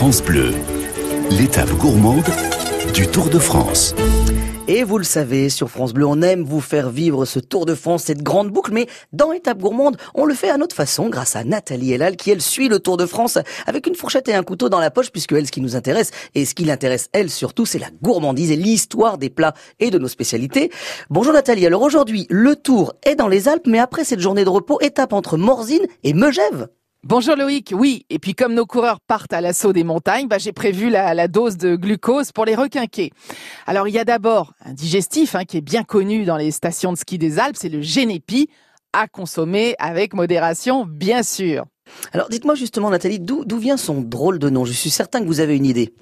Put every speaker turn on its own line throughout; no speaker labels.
France Bleu, l'étape gourmande du Tour de France.
Et vous le savez, sur France Bleu, on aime vous faire vivre ce Tour de France, cette grande boucle, mais dans Étape Gourmande, on le fait à notre façon, grâce à Nathalie Elal, qui elle suit le Tour de France avec une fourchette et un couteau dans la poche, puisque elle, ce qui nous intéresse, et ce qui l'intéresse elle surtout, c'est la gourmandise et l'histoire des plats et de nos spécialités. Bonjour Nathalie, alors aujourd'hui, le Tour est dans les Alpes, mais après cette journée de repos, étape entre Morzine et Megève.
Bonjour Loïc, oui, et puis comme nos coureurs partent à l'assaut des montagnes, bah, j'ai prévu la, dose de glucose pour les requinquer. Alors il y a d'abord un digestif hein, qui est bien connu dans les stations de ski des Alpes, c'est le Génépi, à consommer avec modération bien sûr.
Alors dites-moi justement Nathalie, d'où vient son drôle de nom? Je suis certain que vous avez une idée.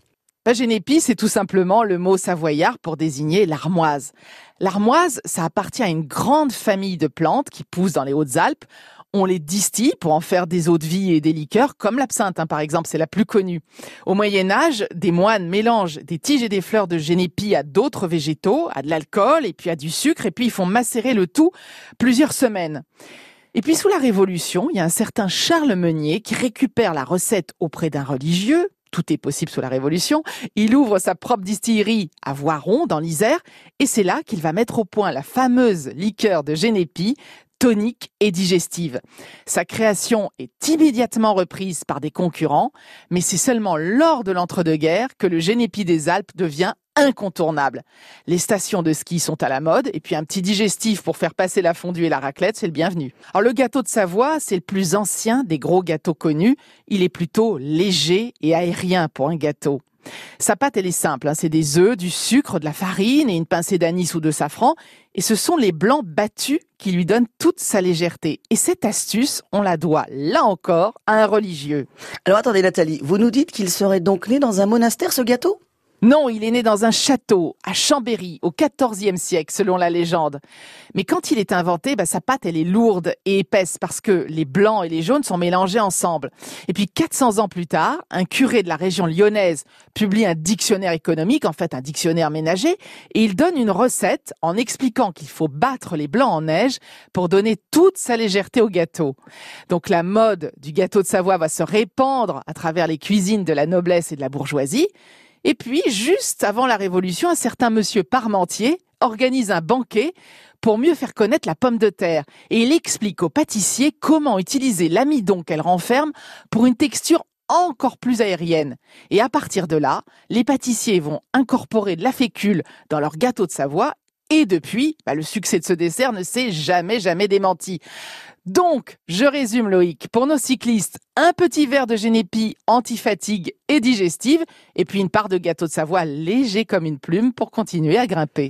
Bah, Génépi, c'est tout simplement le mot savoyard pour désigner l'armoise. L'armoise, ça appartient à une grande famille de plantes qui poussent dans les Hautes-Alpes. On les distille pour en faire des eaux de vie et des liqueurs, comme l'absinthe, hein, par exemple, c'est la plus connue. Au Moyen Âge, des moines mélangent des tiges et des fleurs de génépi à d'autres végétaux, à de l'alcool et puis à du sucre, et puis ils font macérer le tout plusieurs semaines. Et puis sous la Révolution, il y a un certain Charles Meunier qui récupère la recette auprès d'un religieux, tout est possible sous la Révolution. Il ouvre sa propre distillerie à Voiron, dans l'Isère, et c'est là qu'il va mettre au point la fameuse liqueur de Génépi, tonique et digestive. Sa création est immédiatement reprise par des concurrents, mais c'est seulement lors de l'entre-deux-guerres que le Génépi des Alpes devient incontournable. Les stations de ski sont à la mode et puis un petit digestif pour faire passer la fondue et la raclette, c'est le bienvenu. Alors le gâteau de Savoie, c'est le plus ancien des gros gâteaux connus. Il est plutôt léger et aérien pour un gâteau. Sa pâte, elle est simple. Hein. C'est des œufs, du sucre, de la farine et une pincée d'anis ou de safran. Et ce sont les blancs battus qui lui donnent toute sa légèreté. Et cette astuce, on la doit, là encore, à un religieux.
Alors attendez Nathalie, vous nous dites qu'il serait donc né dans un monastère, ce gâteau?
Non, il est né dans un château à Chambéry au XIVe siècle, selon la légende. Mais quand il est inventé, bah, sa pâte elle est lourde et épaisse parce que les blancs et les jaunes sont mélangés ensemble. Et puis 400 ans plus tard, un curé de la région lyonnaise publie un dictionnaire économique, en fait un dictionnaire ménager, et il donne une recette en expliquant qu'il faut battre les blancs en neige pour donner toute sa légèreté au gâteau. Donc la mode du gâteau de Savoie va se répandre à travers les cuisines de la noblesse et de la bourgeoisie. Et puis, juste avant la Révolution, un certain monsieur Parmentier organise un banquet pour mieux faire connaître la pomme de terre. Et il explique aux pâtissiers comment utiliser l'amidon qu'elle renferme pour une texture encore plus aérienne. Et à partir de là, les pâtissiers vont incorporer de la fécule dans leur gâteau de Savoie et depuis, bah, le succès de ce dessert ne s'est jamais, jamais démenti. Donc, je résume Loïc, pour nos cyclistes, un petit verre de génépi anti-fatigue et digestive, et puis une part de gâteau de Savoie léger comme une plume pour continuer à grimper.